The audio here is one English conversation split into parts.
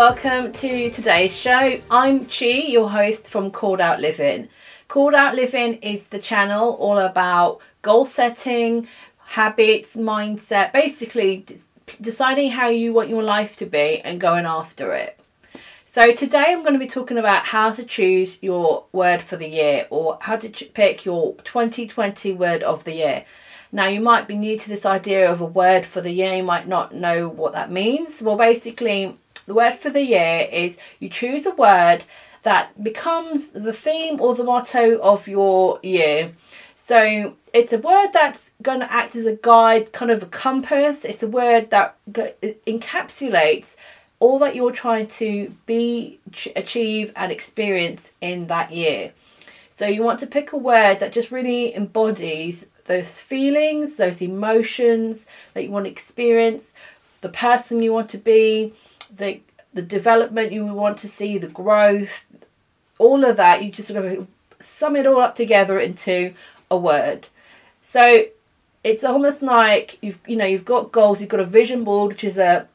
welcome to today's show. I'm Chi, your host from Called Out Living. Called Out Living is the channel all about goal setting, habits, mindset, basically deciding how you want your life to be and going after it. So today I'm going to be talking about how to choose your word for the year or how to pick your 2020 word of the year. Now, you might be new to this idea of a word for the year, you might not know what that means. Well, basically, the word for the year is you choose a word that becomes the theme or the motto of your year. So it's a word that's going to act as a guide, kind of a compass. It's a word that encapsulates all that you're trying to be, achieve, and experience in that year. So you want to pick a word that just really embodies those feelings, those emotions that you want to experience, the person you want to be, the the development you want to see, the growth, all of that. You just sort of sum it all up together into a word. So it's almost like you've you know you've got goals. You've got a vision board, which is a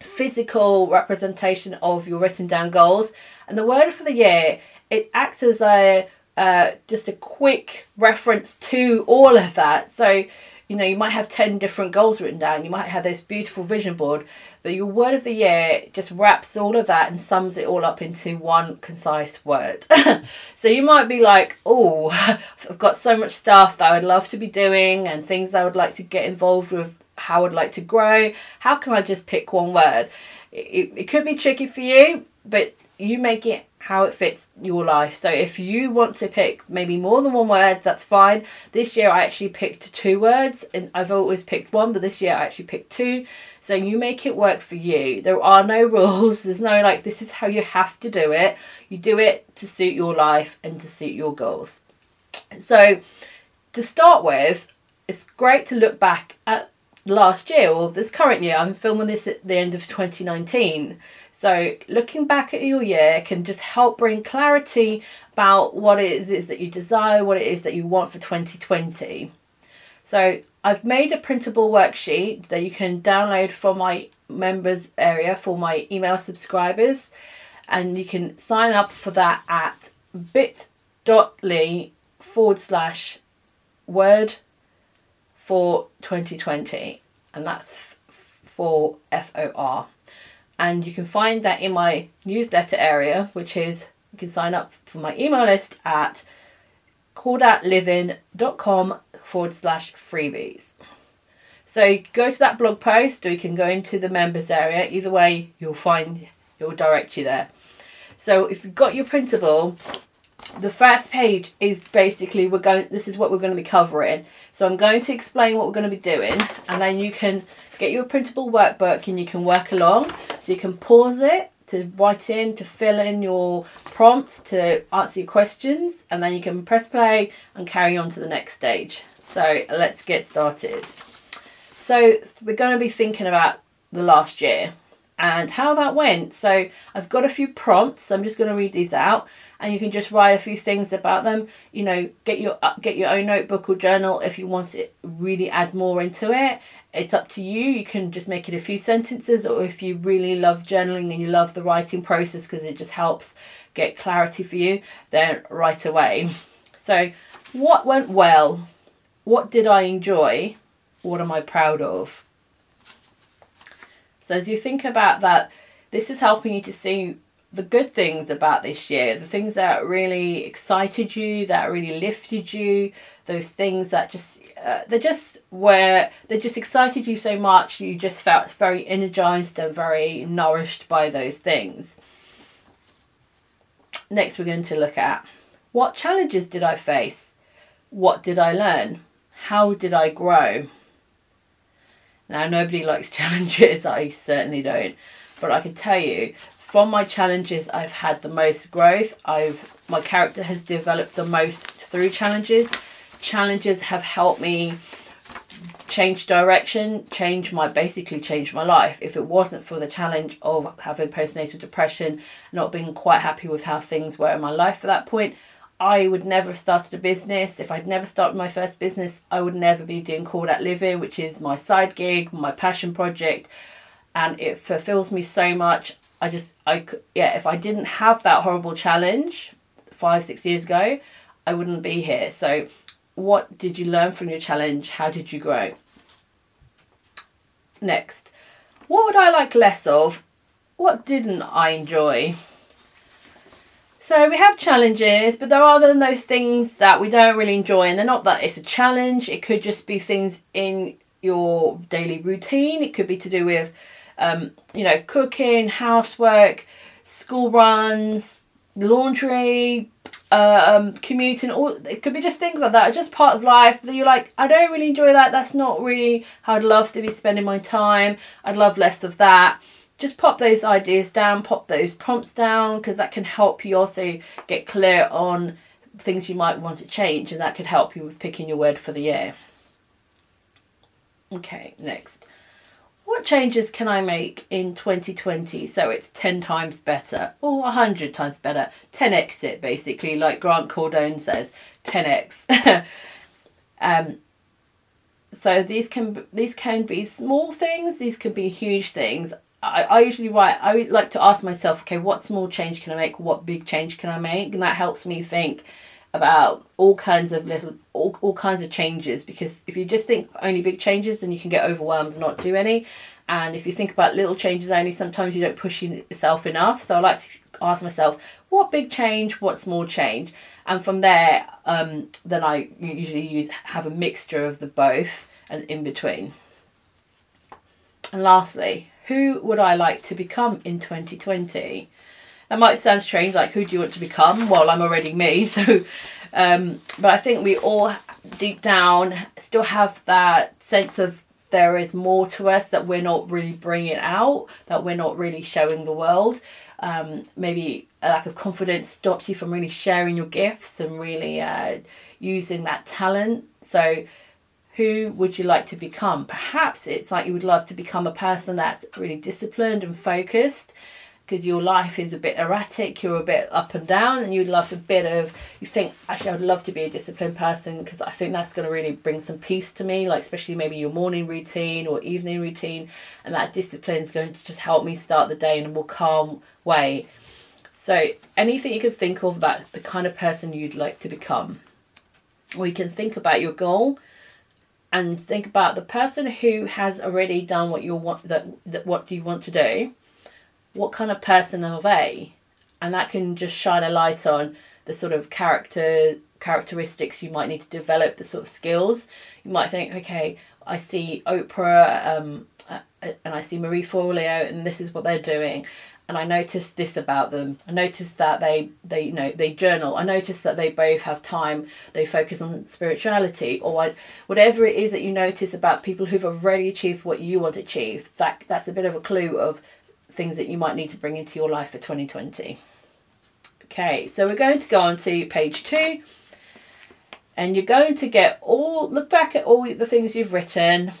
physical representation of your written down goals, and the word for the year it acts as a uh, just a quick reference to all of that. So, you know, you might have 10 different goals written down, you might have this beautiful vision board, but your word of the year just wraps all of that and sums it all up into one concise word. so you might be like, oh, I've got so much stuff that I would love to be doing and things I would like to get involved with, how I'd like to grow. How can I just pick one word? It, it could be tricky for you, but you make it how it fits your life. So if you want to pick maybe more than one word, that's fine. This year I actually picked two words and I've always picked one, but this year I actually picked two. So you make it work for you. There are no rules. There's no like this is how you have to do it. You do it to suit your life and to suit your goals. So to start with, it's great to look back at last year or this current year. I'm filming this at the end of 2019. So looking back at your year can just help bring clarity about what it is, is that you desire, what it is that you want for 2020. So I've made a printable worksheet that you can download from my members area for my email subscribers and you can sign up for that at bit.ly forward slash word for 2020 and that's for FOR. And you can find that in my newsletter area, which is you can sign up for my email list at calledoutLiving.com forward slash freebies. So go to that blog post or you can go into the members area. Either way, you'll find, it will direct you there. So if you've got your printable, the first page is basically we're going this is what we're going to be covering. So i'm going to explain what we're going to be doing and then you can get your printable workbook and you can work along. So you can pause it to write in to fill in your prompts to answer your questions and then you can press play and carry on to the next stage. So let's get started. So we're going to be thinking about the last year and how that went. So I've got a few prompts. I'm just going to read these out, and you can just write a few things about them. You know, get your uh, get your own notebook or journal if you want to really add more into it. It's up to you. You can just make it a few sentences, or if you really love journaling and you love the writing process because it just helps get clarity for you, then right away. So, what went well? What did I enjoy? What am I proud of? So as you think about that, this is helping you to see the good things about this year, the things that really excited you, that really lifted you, those things that just uh, they just were they just excited you so much you just felt very energized and very nourished by those things. Next we're going to look at what challenges did I face? What did I learn? How did I grow? Now, nobody likes challenges, I certainly don't. But I can tell you, from my challenges, I've had the most growth. I've my character has developed the most through challenges. Challenges have helped me change direction, change my basically change my life. If it wasn't for the challenge of having postnatal depression, not being quite happy with how things were in my life at that point, I would never have started a business. If I'd never started my first business, I would never be doing Called Out Living, which is my side gig, my passion project, and it fulfills me so much. I just I yeah if I didn't have that horrible challenge five six years ago, I wouldn't be here. So, what did you learn from your challenge? How did you grow? Next, what would I like less of? What didn't I enjoy? So we have challenges, but there are then those things that we don't really enjoy, and they're not that it's a challenge. It could just be things in your daily routine. It could be to do with, um, you know, cooking, housework, school runs, laundry, uh, um, commuting. All it could be just things like that. Just part of life that you're like, I don't really enjoy that. That's not really how I'd love to be spending my time. I'd love less of that just pop those ideas down, pop those prompts down, because that can help you also get clear on things you might want to change, and that could help you with picking your word for the year. Okay, next. What changes can I make in 2020 so it's 10 times better or 100 times better? 10x it basically, like Grant Cardone says, 10x. um, so these can these can be small things, these can be huge things. I, I usually write I like to ask myself, okay, what small change can I make? What big change can I make? And that helps me think about all kinds of little all, all kinds of changes. Because if you just think only big changes then you can get overwhelmed and not do any. And if you think about little changes only sometimes you don't push yourself enough. So i like to ask myself what big change what small change? And from there um, then i usually use have a mixture of the both and in between. And lastly who would I like to become in 2020? That might sound strange, like who do you want to become? Well, I'm already me, so um, but I think we all deep down still have that sense of there is more to us that we're not really bringing out, that we're not really showing the world. Um, maybe a lack of confidence stops you from really sharing your gifts and really uh, using that talent. So who would you like to become? Perhaps it's like you would love to become a person that's really disciplined and focused because your life is a bit erratic, you're a bit up and down, and you'd love a bit of, you think, actually, I would love to be a disciplined person because I think that's going to really bring some peace to me, like especially maybe your morning routine or evening routine, and that discipline is going to just help me start the day in a more calm way. So, anything you can think of about the kind of person you'd like to become, or you can think about your goal and think about the person who has already done what you want that, that what you want to do what kind of person are they? And that can just shine a light on the sort of character characteristics you might need to develop the sort of skills. You might think okay i see oprah um, and i see marie forleo and this is what they're doing and I noticed this about them. I noticed that they they you know they journal. I noticed that they both have time. They focus on spirituality or what, whatever it is that you notice about people who've already achieved what you want to achieve. That that's a bit of a clue of things that you might need to bring into your life for 2020. Okay, so we're going to go on to page 2 and you're going to get all look back at all the things you've written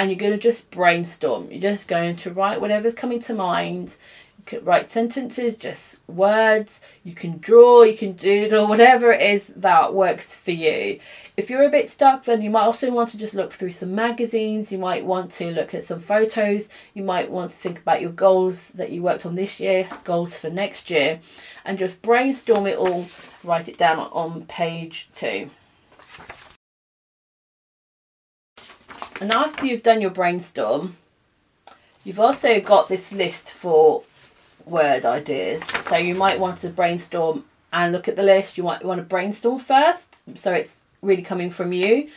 and you're going to just brainstorm. You're just going to write whatever's coming to mind. You can write sentences, just words. You can draw, you can doodle, whatever it is that works for you. If you're a bit stuck, then you might also want to just look through some magazines. You might want to look at some photos. You might want to think about your goals that you worked on this year, goals for next year, and just brainstorm it all. Write it down on page two. And after you've done your brainstorm, you've also got this list for word ideas. So you might want to brainstorm and look at the list. You might want to brainstorm first, so it's really coming from you.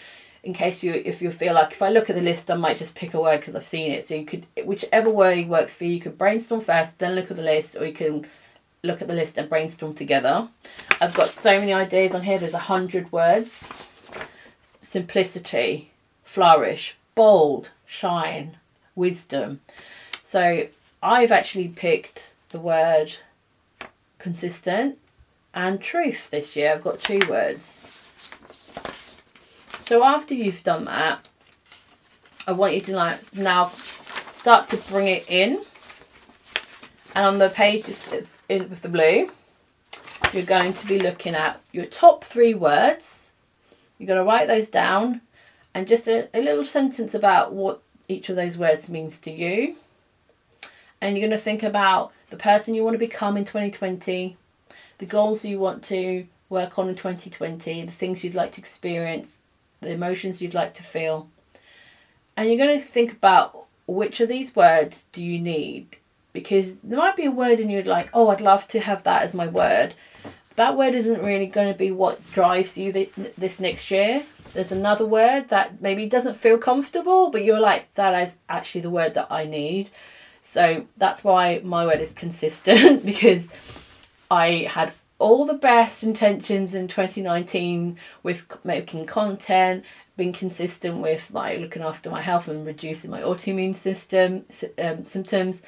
In case you, if you feel like if I look at the list, I might just pick a word because I've seen it. So you could, whichever way works for you, you could brainstorm first, then look at the list, or you can look at the list and brainstorm together. I've got so many ideas on here. There's a hundred words. Simplicity, flourish, bold, shine, wisdom. So I've actually picked the word consistent and truth this year. I've got two words. So after you've done that, I want you to like now start to bring it in. And on the page with the blue, you're going to be looking at your top three words. You're going to write those down and just a, a little sentence about what each of those words means to you. and you're going to think about the person you want to become in 2020, the goals you want to work on in 2020, the things you'd like to experience, the emotions you'd like to feel. And you're going to think about which of these words do you need? Because there might be a word and you're like, oh, I'd love to have that as my word. That word isn't really going to be what drives you this next year. There's another word that maybe doesn't feel comfortable, but you're like, that is actually the word that I need. So that's why my word is consistent because I had all the best intentions in 2019 with making content, being consistent with like looking after my health and reducing my autoimmune system um, symptoms.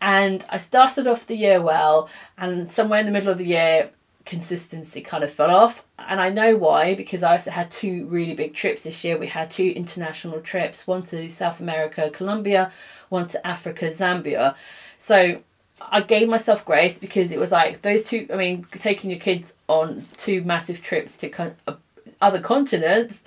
And I started off the year well, and somewhere in the middle of the year, consistency kind of fell off. And I know why because I also had two really big trips this year. We had two international trips, one to South America, Colombia, one to Africa, Zambia. So I gave myself grace because it was like those two. I mean, taking your kids on two massive trips to con- uh, other continents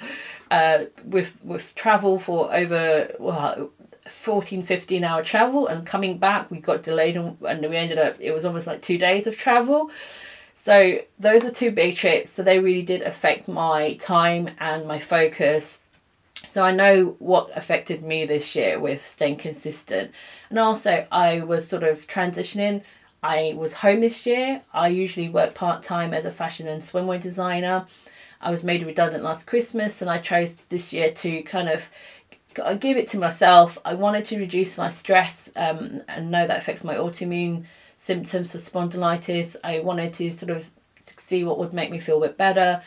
uh, with with travel for over well, 14, 15 hour travel, and coming back we got delayed and, and we ended up. It was almost like two days of travel. So those are two big trips. So they really did affect my time and my focus so I know what affected me this year with staying consistent. And also, I was sort of transitioning. I was home this year. I usually work part time as a fashion and swimwear designer. I was made redundant last Christmas, and I chose this year to kind of give it to myself. I wanted to reduce my stress um, and know that affects my autoimmune symptoms for spondylitis. I wanted to sort of see what would make me feel a bit better.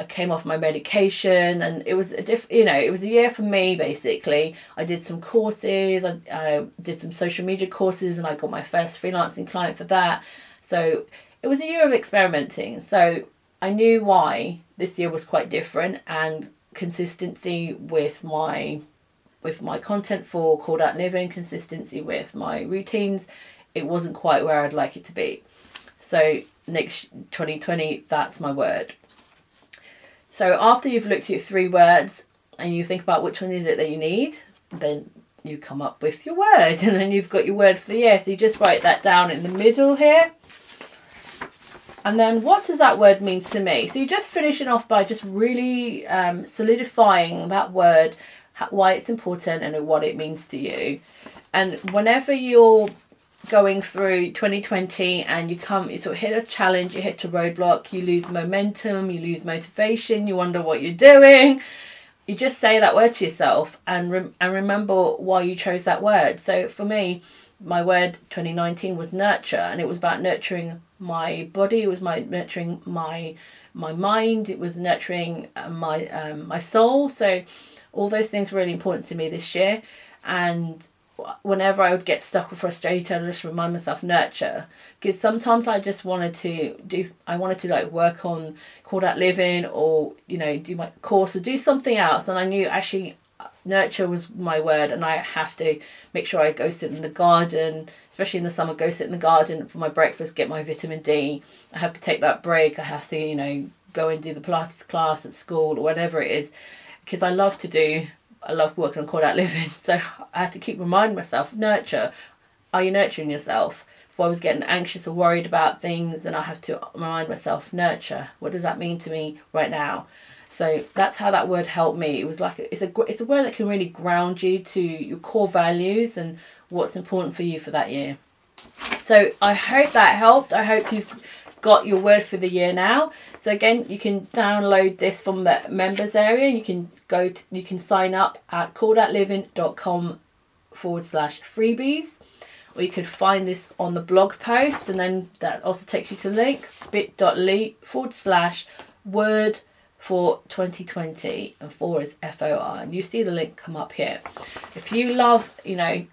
I came off my medication and it was a diff you know it was a year for me basically I did some courses I, I did some social media courses and I got my first freelancing client for that so it was a year of experimenting so I knew why this year was quite different and consistency with my with my content for called out living consistency with my routines it wasn't quite where I'd like it to be so next 2020 that's my word so after you've looked at three words and you think about which one is it that you need, then you come up with your word and then you've got your word for the year. So you just write that down in the middle here. And then what does that word mean to me? So you're just finishing off by just really um, solidifying that word, why it's important and what it means to you. And whenever you're going through 2020 and you come you sort of hit a challenge you hit a roadblock you lose momentum you lose motivation you wonder what you're doing. You just say that word to yourself and rem- and remember why you chose that word. So for me my word 2019 was nurture and it was about nurturing my body it was my nurturing my my mind it was nurturing uh, my um, my soul. So all those things were really important to me this year. And whenever I would get stuck or frustrated, I'd just remind myself nurture. Because sometimes I just wanted to do, I wanted to like work on called out living or, you know, do my course or do something else. And I knew actually uh, nurture was my word and I have to make sure I go sit in the garden, especially in the summer, go sit in the garden for my breakfast, get my vitamin D. I have to take that break. I have to, you know, go and do the Pilates class at school or whatever it is because I love to do I love working on called out living. So I had to keep reminding myself, nurture. Are you nurturing yourself? If I was getting anxious or worried about things, and I have to remind myself, nurture. What does that mean to me right now? So that's how that word helped me. It was like it's a it's a word that can really ground you to your core values and what's important for you for that year. So I hope that helped. I hope you've got your word for the year now. So again, you can download this from the members area. You can go to, you can sign up at calledoutliving.com forward slash freebies or you could find this on the blog post and then that also takes you to the link bit.ly forward slash word for 2020 and four is FOR and you see the link come up here if you love you know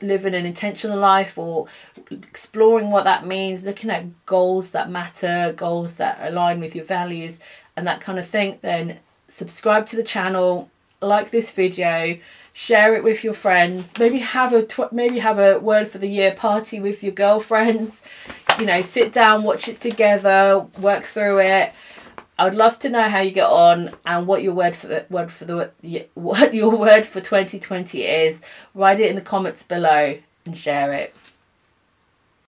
living an intentional life or exploring what that means looking at goals that matter goals that align with your values and that kind of thing then subscribe to the channel, like this video, share it with your friends. Maybe have a maybe have a word for the year party with your girlfriends. You know, sit down, watch it together, work through it. I would love to know how you get on and what your word for the word for the what your word for 2020 is. Write it in the comments below and share it.